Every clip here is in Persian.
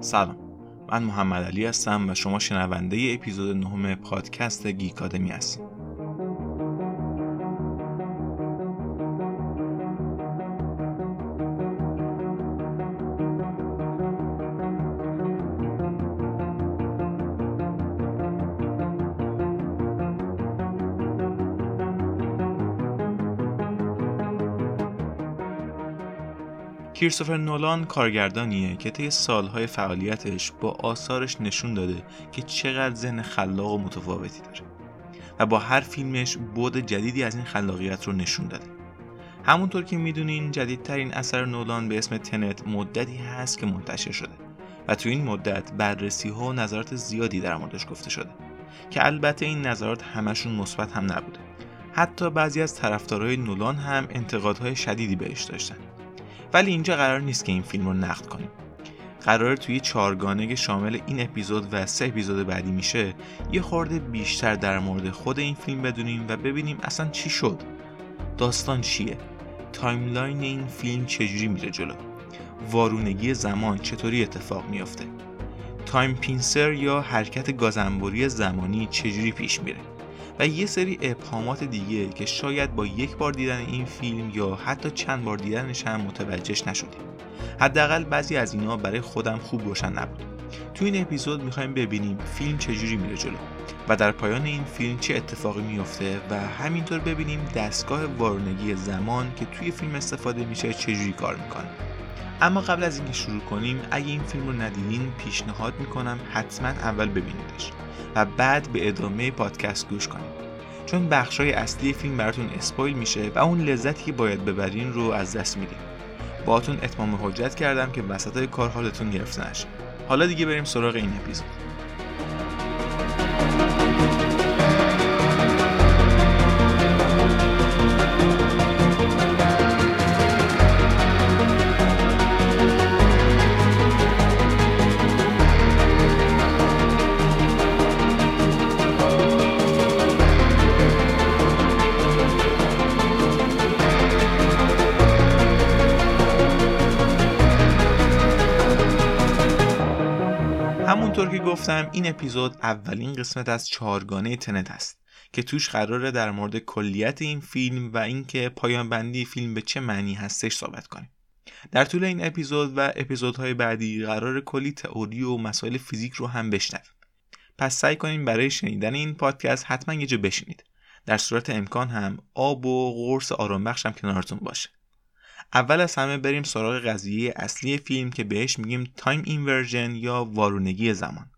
سلام. من محمد علی هستم و شما شنونده ای اپیزود نهم پادکست گیکادمی هستید کریستوفر نولان کارگردانیه که طی سالهای فعالیتش با آثارش نشون داده که چقدر ذهن خلاق و متفاوتی داره و با هر فیلمش بود جدیدی از این خلاقیت رو نشون داده. همونطور که می‌دونین جدیدترین اثر نولان به اسم تنت مدتی هست که منتشر شده و تو این مدت بررسی ها و نظرات زیادی در موردش گفته شده که البته این نظرات همشون مثبت هم نبوده. حتی بعضی از طرفدارای نولان هم انتقادهای شدیدی بهش داشتن. ولی اینجا قرار نیست که این فیلم رو نقد کنیم. قراره توی چارگانه که شامل این اپیزود و سه اپیزود بعدی میشه یه خورده بیشتر در مورد خود این فیلم بدونیم و ببینیم اصلا چی شد. داستان چیه؟ timeline این فیلم چجوری میره جلو؟ وارونگی زمان چطوری اتفاق میافته؟ time pincer یا حرکت گازانبری زمانی چجوری پیش میره؟ و یه سری ابهامات دیگه که شاید با یک بار دیدن این فیلم یا حتی چند بار دیدنش هم متوجهش نشدیم. حداقل بعضی از اینا برای خودم خوب روشن نبود. تو این اپیزود می‌خوایم ببینیم فیلم چجوری میره جلو و در پایان این فیلم چه اتفاقی میفته و همینطور ببینیم دستگاه وارونگی زمان که توی فیلم استفاده میشه چجوری کار می‌کنه. اما قبل از اینکه شروع کنیم اگه این فیلم رو ندیدین پیشنهاد می‌کنم حتما اول ببینیدش و بعد به ادامه پادکست گوش کنید چون بخشای اصلی فیلم براتون اسپایل میشه و اون لذتی که باید ببرین رو از دست میدین باهاتون اتمام حجت کردم که وسط کار حالتون گرفته نشه. حالا دیگه بریم سراغ این اپیزود. گفتم این اپیزود اولین قسمت از چهارگانه Tenet است که توش قراره در مورد کلیت این فیلم و اینکه پایان بندی فیلم به چه معنی هستش صحبت کنیم. در طول این اپیزود و اپیزودهای بعدی قراره کلی تئوری و مسائل فیزیک رو هم بشنویم. پس سعی کنیم برای شنیدن این پادکست حتما یه جا بشینید. در صورت امکان هم آب و قرص آرام بخشم کنارتون باشه. اول از همه بریم سراغ قضیه اصلی فیلم که بهش میگیم time inversion یا وارونگی زمان.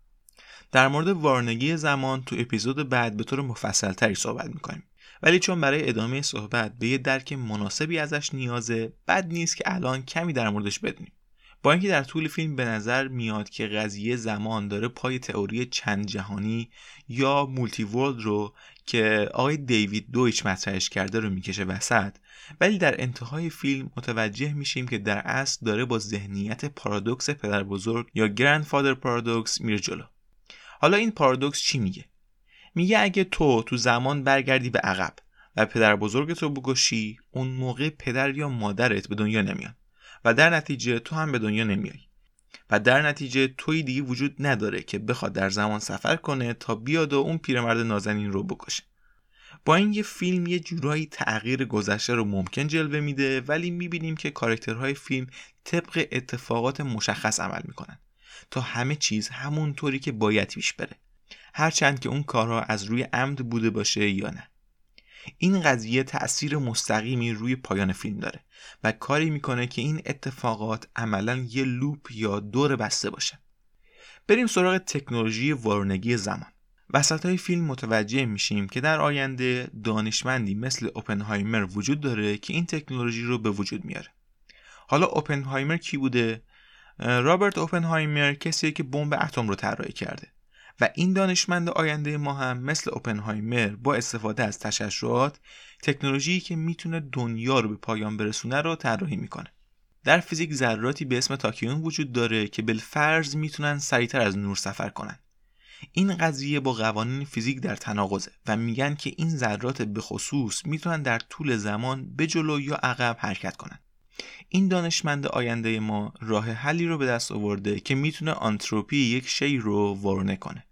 در مورد وارونگی زمان تو اپیزود بعد به طور مفصل تری صحبت می‌کنیم. ولی چون برای ادامه صحبت به یه درک مناسبی ازش نیازه بد نیست که الان کمی در موردش بدونیم. با اینکه در طول فیلم به نظر میاد که قضیه زمان داره پای تئوری چند جهانی یا مولتی ورلد رو که آقای دیوید دویچ مطرحش کرده رو می‌کشه وسط ولی در انتهای فیلم متوجه میشیم که در اصل داره با ذهنیت پارادوکس پدر بزرگ یا گرندفادر پارادوکس میره جلو. حالا این پارادوکس چی میگه؟ میگه اگه تو تو زمان برگردی به عقب و پدر بزرگت رو بگشی اون موقع پدر یا مادرت به دنیا نمیان و در نتیجه تو هم به دنیا نمیای. و در نتیجه توی دیگه وجود نداره که بخواد در زمان سفر کنه تا بیاد و اون پیرمرد نازنین رو بکشه. با این یه فیلم یه جورایی تغییر گذشته رو ممکن جلوه میده ولی می‌بینیم که کارکترهای فیلم طبق اتفاقات مشخص عمل می‌کنن. تا همه چیز همونطوری که باید پیش بره. هرچند که اون کارها از روی عمد بوده باشه یا نه. این قضیه تأثیر مستقیمی روی پایان فیلم داره و کاری می‌کنه که این اتفاقات عملا یه لوپ یا دور بسته باشه. بریم سراغ تکنولوژی وارونگی زمان. وسط های فیلم متوجه میشیم که در آینده دانشمندی مثل اوپنهایمر وجود داره که این تکنولوژی رو به وجود میاره. حالا اوپنهایمر کی بوده؟ رابرت اوپنهایمر کسیه که بمب اتم رو طراحی کرده و این دانشمند آینده ما هم مثل اوپنهایمر با استفاده از تشعشعات تکنولوژی که می‌تونه دنیا رو به پایان برسونه رو طراحی می‌کنه. در فیزیک ذراتی به اسم تاکیون وجود داره که بالفرض می‌تونن سریعتر از نور سفر کنن. این قضیه با قوانین فیزیک در تناقضه و میگن که این ذرات به خصوص می‌تونن در طول زمان به جلو یا عقب حرکت کنن. این دانشمند آینده ما راه حلی رو به دست آورده که می‌تونه آنتروپی یک شی رو وارونه کنه.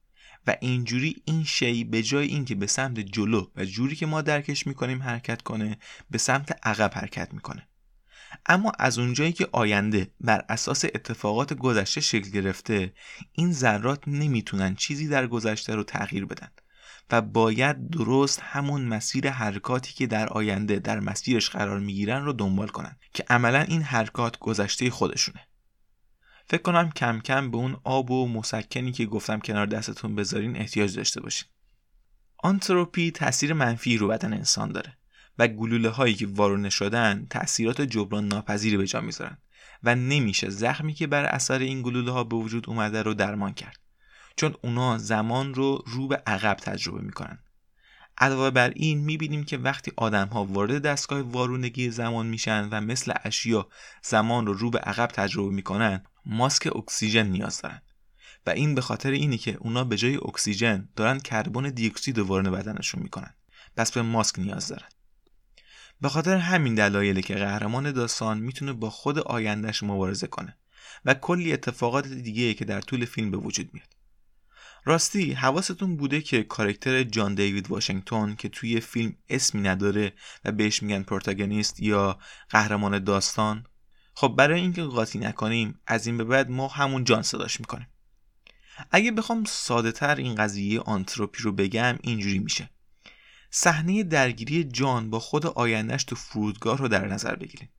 و اینجوری این شی به جای اینکه به سمت جلو و جوری که ما درکش می‌کنیم حرکت کنه به سمت عقب حرکت می‌کنه. اما از اونجایی که آینده بر اساس اتفاقات گذشته شکل گرفته این ذرات نمی‌تونن چیزی در گذشته رو تغییر بدن. و باید درست همون مسیر حرکاتی که در آینده در مسیرش قرار می‌گیرن رو دنبال کنن که عملا این حرکات گذشته خودشونه. فکر کنم کم کم به اون آب و مسکنی که گفتم کنار دستتون بذارین احتیاج داشته باشین. آنتروپی تاثیر منفی رو بدن انسان داره و گلوله هایی که وارونه شدن تاثیرات جبران ناپذیری به جا می‌ذارن و نمیشه زخمی که بر اثر این گلوله ها به وجود اومده رو درمان کرد. چون اونا زمان رو رو به عقب تجربه می‌کنن. علاوه بر این می‌بینیم که وقتی آدم ها وارد دستگاه وارونگی زمان میشن و مثل اشیا زمان رو رو به عقب تجربه می‌کنن ماسک اکسیژن نیاز دارن. و این به خاطر اینه که اونا به جای اکسیژن دارن کربن دی اکسید وارد بدنشون می‌کنن. پس به ماسک نیاز دارن. به خاطر همین دلایلی که قهرمان داستان می‌تونه با خود آیندهش مبارزه کنه و کلی اتفاقات دیگه که در طول فیلم به وجود میاد. راستی حواستون بوده که کارکتر جان دیوید واشنگتن که توی فیلم اسمی نداره و بهش میگن پروتاگونیست یا قهرمان داستان؟ خب برای اینکه قاطی نکنیم از این به بعد ما همون جان صداش می‌کنیم. اگه بخوام ساده تر این قضیه آنتروپی رو بگم اینجوری میشه. صحنه درگیری جان با خود آیندهش تو فرودگاه رو در نظر بگیریم.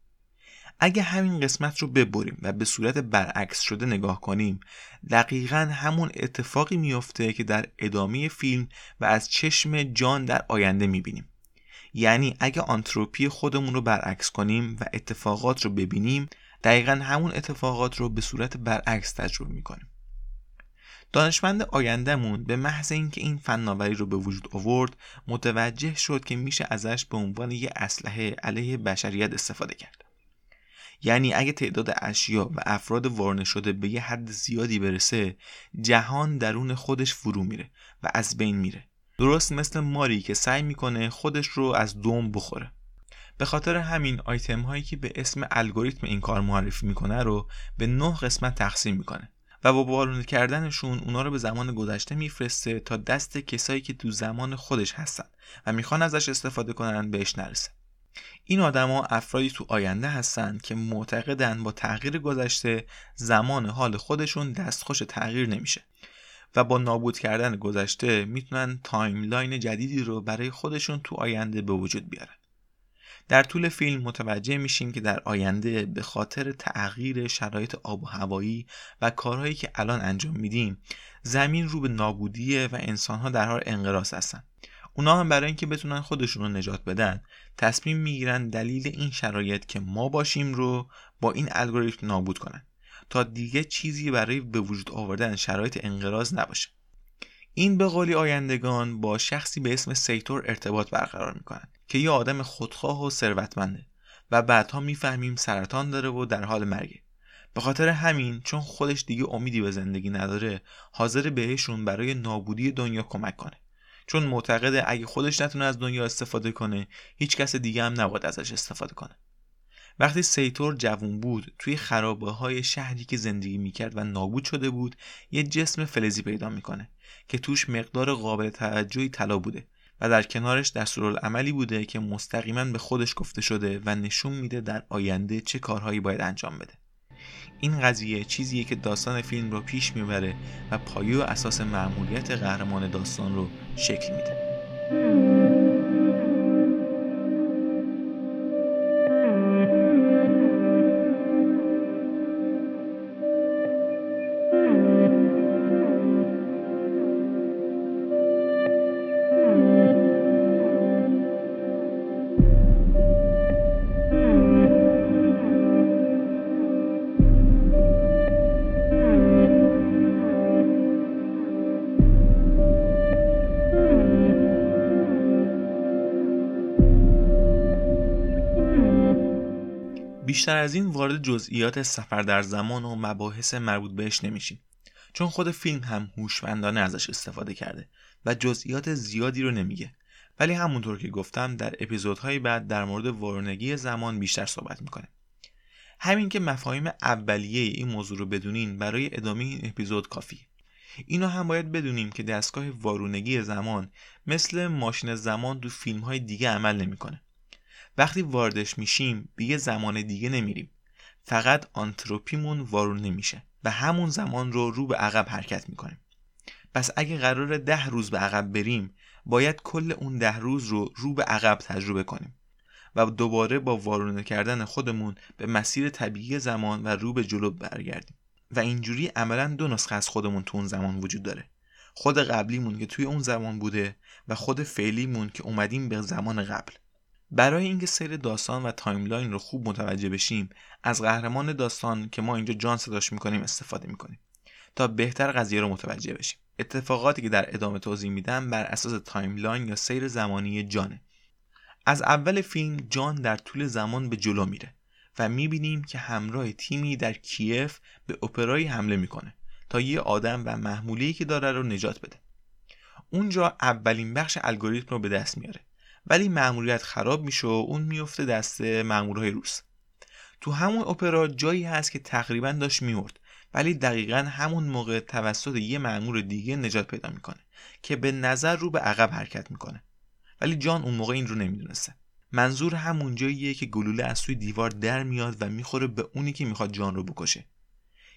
اگه همین قسمت رو ببریم و به صورت برعکس شده نگاه کنیم دقیقا همون اتفاقی میفته که در ادامه فیلم و از چشم جان در آینده می‌بینیم. یعنی اگه آنتروپی خودمون رو برعکس کنیم و اتفاقات رو ببینیم دقیقا همون اتفاقات رو به صورت برعکس تجربه می‌کنیم. دانشمند آیندهمون به محض اینکه این فناوری رو به وجود آورد متوجه شد که میشه ازش به عنوان یه اسلحه علیه بشریت استفاده کرد. یعنی اگه تعداد اشیا و افراد وارنه شده به یه حد زیادی برسه جهان درون خودش فرو میره و از بین میره. درست مثل ماری که سعی می‌کنه خودش رو از دوم بخوره. به خاطر همین آیتم هایی که به اسم الگوریتم این کار معرفی می‌کنه رو به نه قسمت تقسیم می‌کنه و با بارونه کردنشون اونا رو به زمان گذشته میفرسته تا دست کسایی که تو زمان خودش هستن و می‌خوان ازش استفاده کنن بهش نرسه. این آدما افرادی تو آینده هستند که معتقدن با تغییر گذشته زمان حال خودشون دستخوش تغییر نمیشه و با نابود کردن گذشته می‌تونن timeline جدیدی رو برای خودشون تو آینده به وجود بیارن. در طول فیلم متوجه میشیم که در آینده به خاطر تغییر شرایط آب و هوایی و کارهایی که الان انجام میدیم زمین رو به نابودیه و انسانها در حال انقراض هستن. اونا هم برای اینکه بتونن خودشون رو نجات بدن تصمیم می‌گیرن دلیل این شرایط که ما باشیم رو با این الگوریتم نابود کنن تا دیگه چیزی برای به وجود آوردن شرایط انقراض نباشه. این به قولی آیندگان با شخصی به اسم سیتور ارتباط برقرار می‌کنن که یه آدم خودخواه و ثروتمنده و بعدها می‌فهمیم سرطان داره و در حال مرگه. به خاطر همین چون خودش دیگه امیدی به زندگی نداره حاضر بهشون برای نابودی دنیا کمک کنه. چون معتقده اگه خودش نتونه از دنیا استفاده کنه هیچ کس دیگه هم نباید ازش استفاده کنه. وقتی سیتور جوون بود توی خرابه های شهری که زندگی می‌کرد و نابود شده بود یه جسم فلزی پیدا می‌کنه که توش مقدار قابل توجهی طلا بوده و در کنارش دستورالعملی بوده که مستقیما به خودش گفته شده و نشون میده در آینده چه کارهایی باید انجام بده. این قضیه چیزیه که داستان فیلم رو پیش می‌بره و پایه و اساس معمولیت قهرمان داستان رو شکل میده. بیشتر از این وارد جزئیات سفر در زمان و مباحث مربوط بهش نمیشیم. چون خود فیلم هم هوشمندانه ازش استفاده کرده و جزئیات زیادی رو نمیگه. ولی همونطور که گفتم در اپیزودهای بعد در مورد وارونگی زمان بیشتر صحبت می‌کنه همین که مفاهیم اولیه این موضوع رو بدونین برای ادامه این اپیزود کافیه. اینو هم باید بدونیم که دستگاه وارونگی زمان مثل ماشین زمان تو فیلم های دیگه عمل نمی‌کنه. وقتی واردش میشیم به یه زمان دیگه نمیریم. فقط آنتروپیمون وارون نمیشه و همون زمان رو رو به عقب حرکت می‌کنیم. پس اگه قرار ده روز به عقب بریم باید کل اون ده روز رو رو به عقب تجربه کنیم و دوباره با وارونه کردن خودمون به مسیر طبیعی زمان و رو به جلو برگردیم. و اینجوری عملا دو نسخه از خودمون تو اون زمان وجود داره خود قبلیمون که توی اون زمان بوده و خود فعلیمون که اومدیم به زمان قبل برای اینکه سیر داستان و timeline رو خوب متوجه بشیم از قهرمان داستان که ما اینجا جان صداش می‌کنیم استفاده می‌کنیم تا بهتر قضیه رو متوجه بشیم. اتفاقاتی که در ادامه توضیح میدم بر اساس timeline یا سیر زمانی جانه. از اول فیلم جان در طول زمان به جلو میره و می‌بینیم که همراه تیمی در کیف به اپرایی حمله می‌کنه تا یه آدم و محمولی که داره رو نجات بده. اونجا اولین بخش الگوریتم رو به دست میاره. ولی مأموریت خراب میشه و اون میفته دست مأمورهای روس. تو همون اپرا جایی هست که تقریبا داشت میورد ولی دقیقا همون موقع توسط یه مأمور دیگه نجات پیدا می‌کنه که به نظر رو به عقب حرکت می‌کنه. ولی جان اون موقع این رو نمی‌دونسته. منظور همون جاییه که گلوله از سوی دیوار در میاد و می‌خوره به اونی که می‌خواد جان رو بکشه.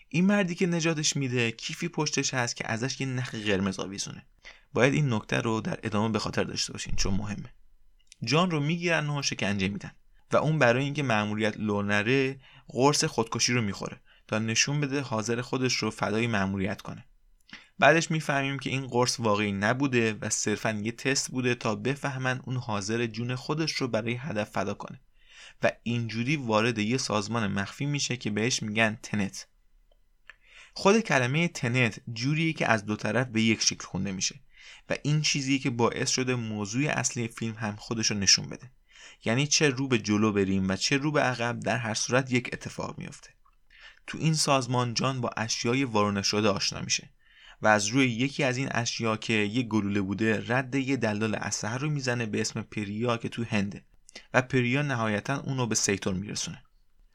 این مردی که نجاتش میده کیفی پشتش هست که ازش یه نخ قرمز آویزونه. باید این نکته رو در ادامه به خاطر داشته باشین چون مهمه. جان رو می‌گیرن و شکنجه میدن. و اون برای اینکه مأموریت لو نره قرص خودکشی رو می‌خوره تا نشون بده حاضر خودش رو فدای مأموریت کنه. بعدش می‌فهمیم که این قرص واقعی نبوده و صرفا یه تست بوده تا بفهمن اون حاضر جون خودش رو برای هدف فدا کنه. و اینجوری وارد یه سازمان مخفی میشه که بهش میگن تنت. خود کلمه تنت جوریه که از دو طرف به یک شکل خونده میشه. و این چیزی که باعث شده موضوع اصلی فیلم هم خودش رو نشون بده. یعنی چه رو به جلو بریم و چه رو به عقب در هر صورت یک اتفاق میفته. تو این سازمان جان با اشیای وارونه شده آشنا میشه و از روی یکی از این اشیا که یه گلوله بوده رد یه دلال اسلحه رو می‌زنه به اسم پریا که تو هنده و پریا نهایتا اونو به سیتور میرسونه.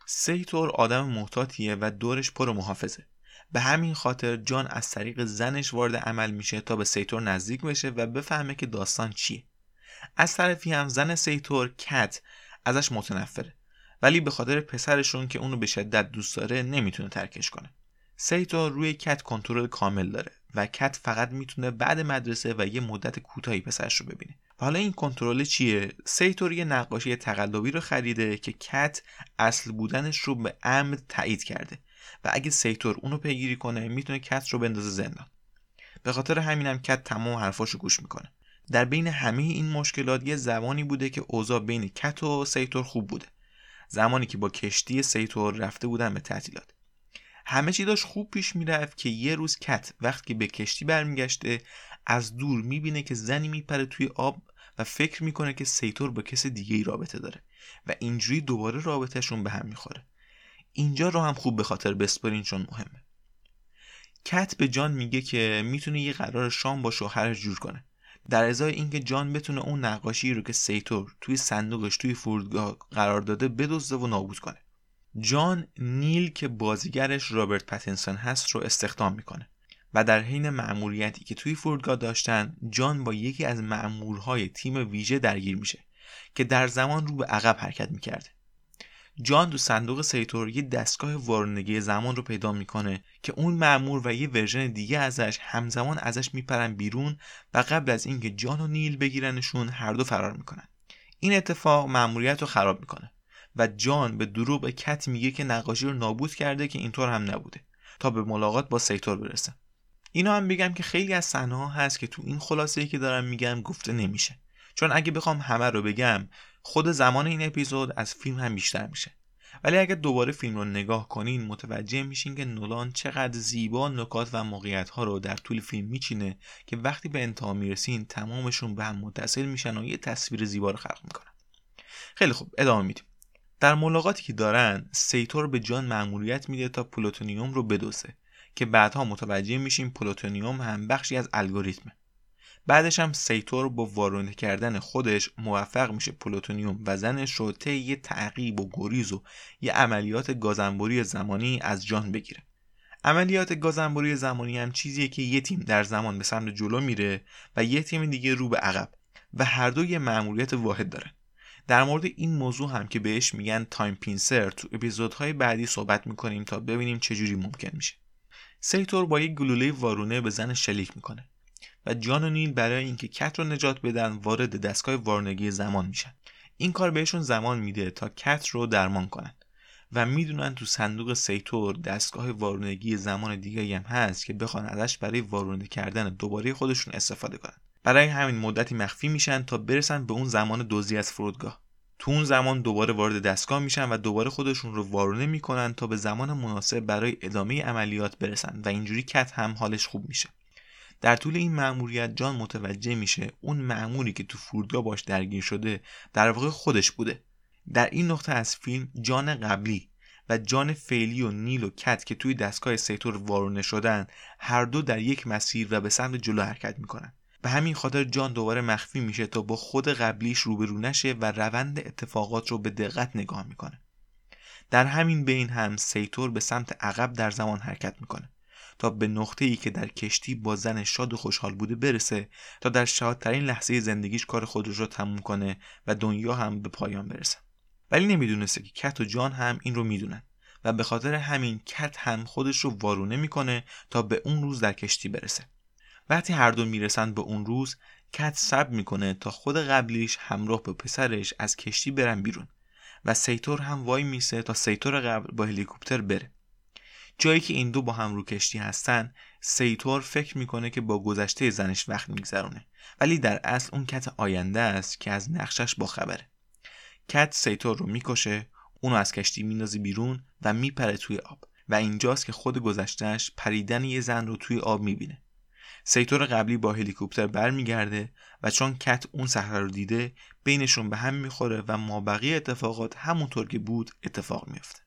سیتور آدم محتاطیه و دورش پر محافظه. به همین خاطر جان از طریق زنش وارد عمل میشه تا به سیتور نزدیک بشه و بفهمه که داستان چیه. از طرفی هم زن سیتور کت ازش متنفره ولی به خاطر پسرشون که اونو به شدت دوست داره نمی‌تونه ترکش کنه. سیتور روی کت کنترل کامل داره و کت فقط می‌تونه بعد مدرسه و یه مدت کوتاهی پسرش رو ببینه. و حالا این کنترل چیه؟ سیتور یه نقاشی تقلبی رو خریده که کت اصل بودنش رو به عمد تایید کرده. و اگه سیتور اونو پیگیری کنه می‌تونه کت رو بندازه زندان. به خاطر همینم کت تمام حرفاشو گوش می‌کنه. در بین همه این مشکلات یه زمانی بوده که اوضاع بین کت و سیتور خوب بوده. زمانی که با کشتی سیتور رفته بودن به تعطیلات. همه چی داشت خوب پیش می‌رفت که یه روز کت وقتی که به کشتی برمیگشته از دور می‌بینه که زنی میپره توی آب و فکر می‌کنه که سیتور با کس دیگه ای رابطه داره و اینجوری دوباره رابطهشون به هم می‌خوره. اینجا رو هم خوب به خاطر بسپارین چون مهمه. کت به جان میگه که می‌تونه یه قرار شام با شوهرش جور کنه. در ازای اینکه جان بتونه اون نقاشی رو که سیتور توی صندوقش توی فرودگاه قرار داده بدزده و نابود کنه. جان نیل که بازیگرش رابرت پتنسون هست رو استخدام می‌کنه و در حین مأموریتی که توی فرودگاه داشتن جان با یکی از مأمورهای تیم ویژه درگیر میشه که در زمان رو به عقب حرکت می‌کرده. جان تو صندوق سیتور یه دستگاه وارونگی زمان رو پیدا می‌کنه که اون مأمور و یه version دیگه ازش همزمان ازش میپرن بیرون و قبل از اینکه جان و نیل بگیرنشون هر دو فرار می‌کنن. این اتفاق مأموریت رو خراب می‌کنه و جان به دروغ کت میگه که نقاشی رو نابود کرده که اینطور هم نبوده تا به ملاقات با سیتور برسه. اینو هم بگم که خیلی از صحنه هست که تو این خلاصه ای که دارم میگم گفته نمیشه. چون اگه بخوام همه رو بگم خود زمان این اپیزود از فیلم هم بیشتر میشه. ولی اگه دوباره فیلم رو نگاه کنین متوجه میشین که نولان چقدر زیبا نکات و موقعیت ها رو در طول فیلم میچینه که وقتی به انتها می‌رسین تمامشون به هم متصل میشن و یه تصویر زیبا رو خلق می‌کنن. خیلی خوب ادامه میدیم. در ملاقاتی که دارن سیتور به جان مأموریت میده تا پلوتونیوم رو بدزده که بعدها متوجه میشیم پلوتونیوم هم بخشی از الگوریتمه. بعدش هم سیتور با وارونه کردن خودش موفق میشه پلوتونیوم و زنش رو تو یه تعقیب و گریز و یه عملیات گازنبوری زمانی از جان بگیره. عملیات گازنبوری زمانی هم چیزیه که یه تیم در زمان به سمت جلو میره و یه تیم دیگه رو به عقب و هر دو یه مأموریت واحد دارن در مورد این موضوع هم که بهش میگن time pincer تو اپیزودهای بعدی صحبت می‌کنیم تا ببینیم چجوری ممکن میشه. سیتور با یک گلوله وارونه به زن شلیک می‌کنه. و جان و نیل برای اینکه کت رو نجات بدن وارد دستگاه وارونگی زمان میشن. این کار بهشون زمان میده تا کت رو درمان کنن. و می‌دونن تو صندوق سیتور دستگاه وارونگی زمان دیگه هم هست که بخوان ازش برای وارونه کردن دوباره خودشون استفاده کنن. برای همین مدتی مخفی میشن تا برسن به اون زمان دوزی از فرودگاه. تو اون زمان دوباره وارد دستگاه میشن و دوباره خودشون رو وارونه می‌کنن تا به زمان مناسب برای ادامه عملیات برسن و اینجوری کت هم حالش خوب میشه. در طول این مأموریت جان متوجه میشه اون مأموری که تو فرودگاه باش درگیر شده در واقع خودش بوده. در این نقطه از فیلم جان قبلی و جان فعلی و نیل و کت که توی دستگاه سیتور وارونه شدن هر دو در یک مسیر و به سمت جلو حرکت می‌کنن. به همین خاطر جان دوباره مخفی میشه تا با خود قبلیش روبرو نشه و روند اتفاقات رو به دقت نگاه می‌کنه. در همین بین هم سیتور به سمت عقب در زمان حرکت می‌کنه. تا به نقطه ای که در کشتی با زن شاد و خوشحال بوده برسه تا در شادترین لحظه زندگیش کار خودش رو تموم کنه و دنیا هم به پایان برسه. ولی نمی‌دونسته که کت و جان هم این رو می‌دونن و به خاطر همین کت هم خودش رو وارونه می‌کنه تا به اون روز در کشتی برسه. وقتی هر دو می‌رسن به اون روز کت صبر می‌کنه تا خود قبلیش همراه به پسرش از کشتی برن بیرون و سیتور هم وای میسه تا سیتور قبل با هلیکوپتر بره. جایی که این دو با هم رو کشتی هستن سیتور فکر می‌کنه که با گذشته زنش وقت میگذرونه. ولی در اصل اون کت آینده است که از نقشش با خبره. کت سیتور رو می‌کشه اونو از کشتی میندازه بیرون و میپره توی آب. و اینجاست که خود گذشتهش پریدن یه زن رو توی آب می‌بینه. سیتور قبلی با هلیکوپتر برمیگرده و چون کت اون صحنه رو دیده بینشون به هم می‌خوره و مابقی اتفاقات همونطور که بود اتفاق میفته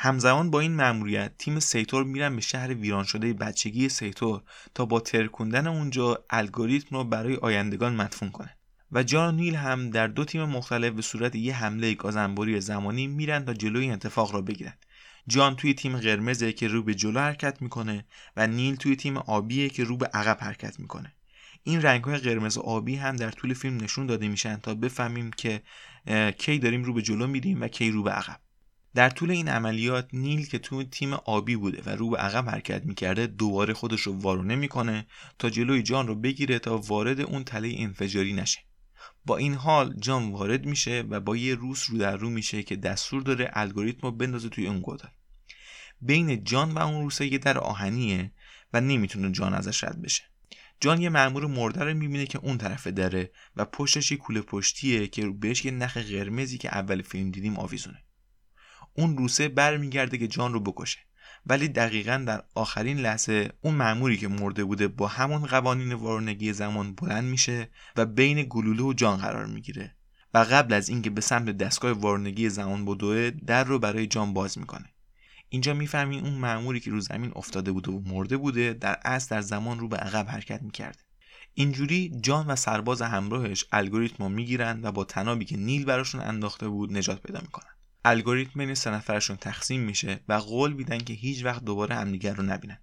همزمان با این مأموریت تیم سیتور میرن به شهر ویران شده بچگی سیتور تا با ترکوندن اونجا الگوریتم رو برای آیندگان مدفون کنه و جان نیل هم در دو تیم مختلف به صورت یه حمله گازنبوری زمانی میرن تا جلوی این اتفاق را بگیرن. جان توی تیم قرمزه که رو به جلو حرکت می‌کنه و نیل توی تیم آبیه که رو به عقب حرکت می‌کنه. این رنگ های قرمز و آبی هم در طول فیلم نشون داده میشن تا بفهمیم که کی داریم رو به جلو میریم و کی رو به عقب. در طول این عملیات نیل که تو تیم آبی بوده و رو به عقب حرکت می‌کرده دوباره خودش رو وارونه می‌کنه تا جلوی جان رو بگیره تا وارد اون تله انفجاری نشه. با این حال جان وارد میشه و با یه روس رو در رو میشه که دستور داره الگوریتم رو بندازه توی اون گودال. بین جان و اون روسه یه در آهنیه و نمی‌تونه جان ازش رد بشه. جان یه مأمور مرده رو می‌بینه که اون طرف داره و پشتش یه کوله پشتیه که بهش یه نخ قرمزی که اول فیلم دیدیم آویزونه. اون روسه برمیگرده که جان رو بکشه. ولی دقیقا در آخرین لحظه اون معموری که مرده بوده با همون قوانین وارونگی زمان بلند میشه و بین گلوله و جان قرار می‌گیره. و قبل از اینکه به سمت دستگاه وارونگی زمان بدوه در رو برای جان باز می‌کنه. اینجا می‌فهمین اون معموری که رو زمین افتاده بوده و مرده بوده در اصل در زمان رو به عقب حرکت می‌کرده. اینجوری جان و سرباز همراهش الگوریتم رو می‌گیرن و با تنابی که نیل براشون انداخته بود نجات پیدا می‌کنن. الگوریتم بین سه نفرشون تقسیم میشه و قول میدن که هیچ وقت دوباره همدیگر رو نبینن.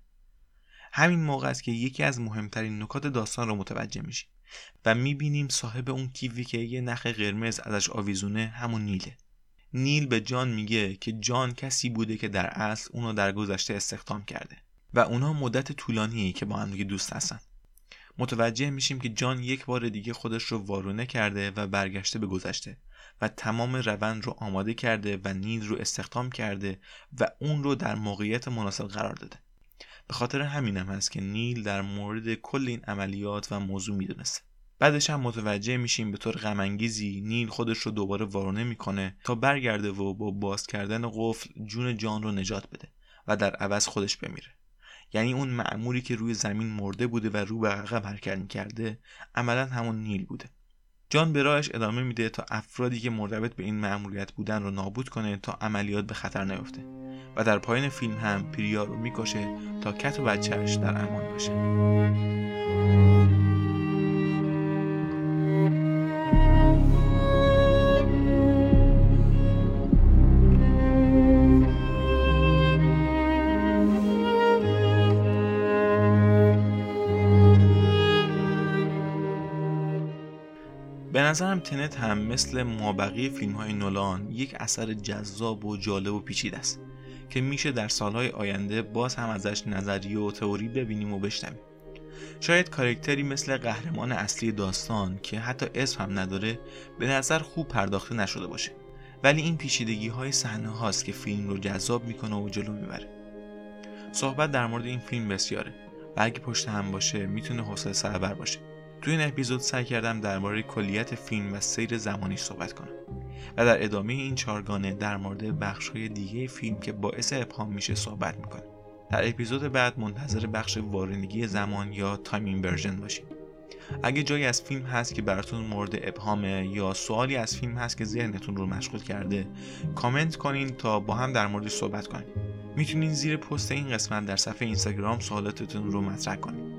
همین موقع است که یکی از مهمترین نکات داستان رو متوجه میشیم و می‌بینیم صاحب اون کیوی که یه نخ قرمز ازش آویزونه همون نیله. نیل به جان میگه که جان کسی بوده که در اصل اونو در گذشته استخدام کرده و اونا مدت طولانیه که با هم دیگه دوست هستن. متوجه میشیم که جان یک بار دیگه خودش رو وارونه کرده و برگشته به گذشته. و تمام روند رو آماده کرده و نیل رو استخدام کرده و اون رو در موقعیت مناسب قرار داده. به خاطر همینم هست که نیل در مورد کل این عملیات و موضوع می‌دونسته. بعدش هم متوجه میشیم به طور غمانگیزی نیل خودش رو دوباره وارونه می‌کنه تا برگرده و با باز کردن قفل جون جان رو نجات بده و در عوض خودش بمیره. یعنی اون معموری که روی زمین مرده بوده و رو به عقب حرکت می‌کرده عملا همون نیل بوده. جان به راهش ادامه میده تا افرادی که مرتبط به این مأموریت بودن رو نابود کنه تا عملیات به خطر نیفته و در پایان فیلم هم پریا رو می‌کشه تا کت و بچهش در امان باشه. نظرم تنت هم مثل مابقی فیلم های نولان یک اثر جذاب و جالب و پیچیده است که میشه در سالهای آینده باز هم ازش نظریه و تئوری ببینیم و بشنویم. شاید کارکتری مثل قهرمان اصلی داستان که حتی اسم هم نداره به نظر خوب پرداخته نشده باشه. ولی این پیچیدگی های صحنه هاست که فیلم رو جذاب می‌کنه و جلو می‌بره. صحبت در مورد این فیلم بسیاره و اگه پشت هم باشه می‌تونه حوصله سربر باشه. توی این اپیزود سعی کردم درباره کلیت فیلم و سیر زمانی صحبت کنم و در ادامه این چارگانه در مورد بخش های دیگه فیلم که باعث ابهام میشه صحبت می‌کنم. در اپیزود بعد منتظر بخش وارونگی زمان یا time inversion باشید اگه جایی از فیلم هست که براتون مورد ابهامه یا سوالی از فیلم هست که ذهنتون رو مشغول کرده کامنت کنین تا با هم در موردش صحبت کنیم. می‌تونین زیر پست این قسمت در صفحه اینستاگرام سوالاتتون رو مطرح کنید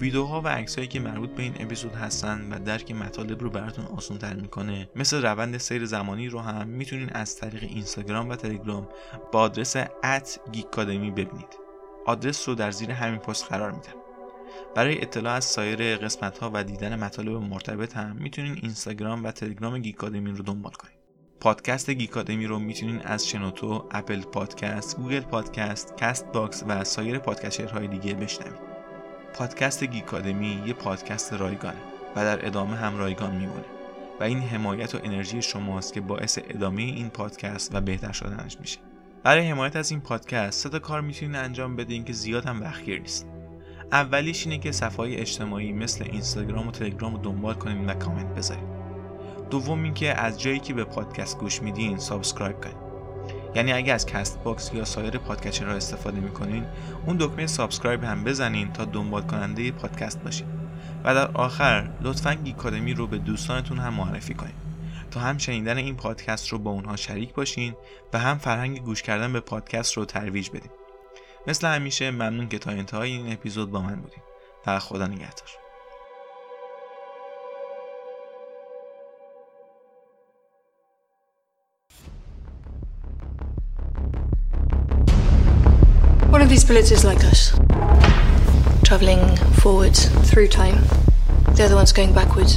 ویدیوها و عکسهایی که مربوط به این اپیزود هستن و درک مطالب رو براتون آسانتر می‌کنه. مثل روند سیر زمانی رو هم می‌تونین از طریق اینستاگرام و تلگرام با آدرس @geekacademy ببینید. آدرس رو در زیر همین پست قرار میدم. برای اطلاع از سایر قسمت ها و دیدن مطالب مرتبط هم می‌تونین اینستاگرام و تلگرام گیکادمی رو دنبال کنید پادکست گیکادمی رو می‌تونین از شنوتو، Apple Podcast، Google Podcast، Castbox و سایر podcaster های دیگه بشنوید. پادکست گیکادمی یه پادکست رایگانه و در ادامه هم رایگان میمونه. و این حمایت و انرژی شماست که باعث ادامه این پادکست و بهتر شدنش میشه. برای حمایت از این پادکست سه کار می‌تونین انجام بدین که زیاد هم وقتگیر نیست اولیش اینه که صفحه اجتماعی مثل اینستاگرام و تلگرام رو دنبال کنین و کامنت بذارین. دوم اینکه از جایی که به پادکست گوش میدین subscribe کنین. یعنی اگه از Castbox یا سایر podcaster ا استفاده می‌کنین اون دکمه subscribe هم بزنین تا دنبال کننده پادکست باشین. و در آخر لطفا گیکادمی رو به دوستانتون هم معرفی کنین. تا هم شنیدن این پادکست رو با اونها شریک باشین و هم فرهنگ گوش کردن به پادکست رو ترویج بدین. مثل همیشه ممنون که تا انتهای این اپیزود با من بودین. و خدا نگهدار. One of these bullets is like us, traveling forwards through time. The other one's going backwards.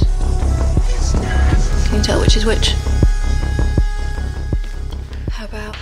Can you tell which is which? How about.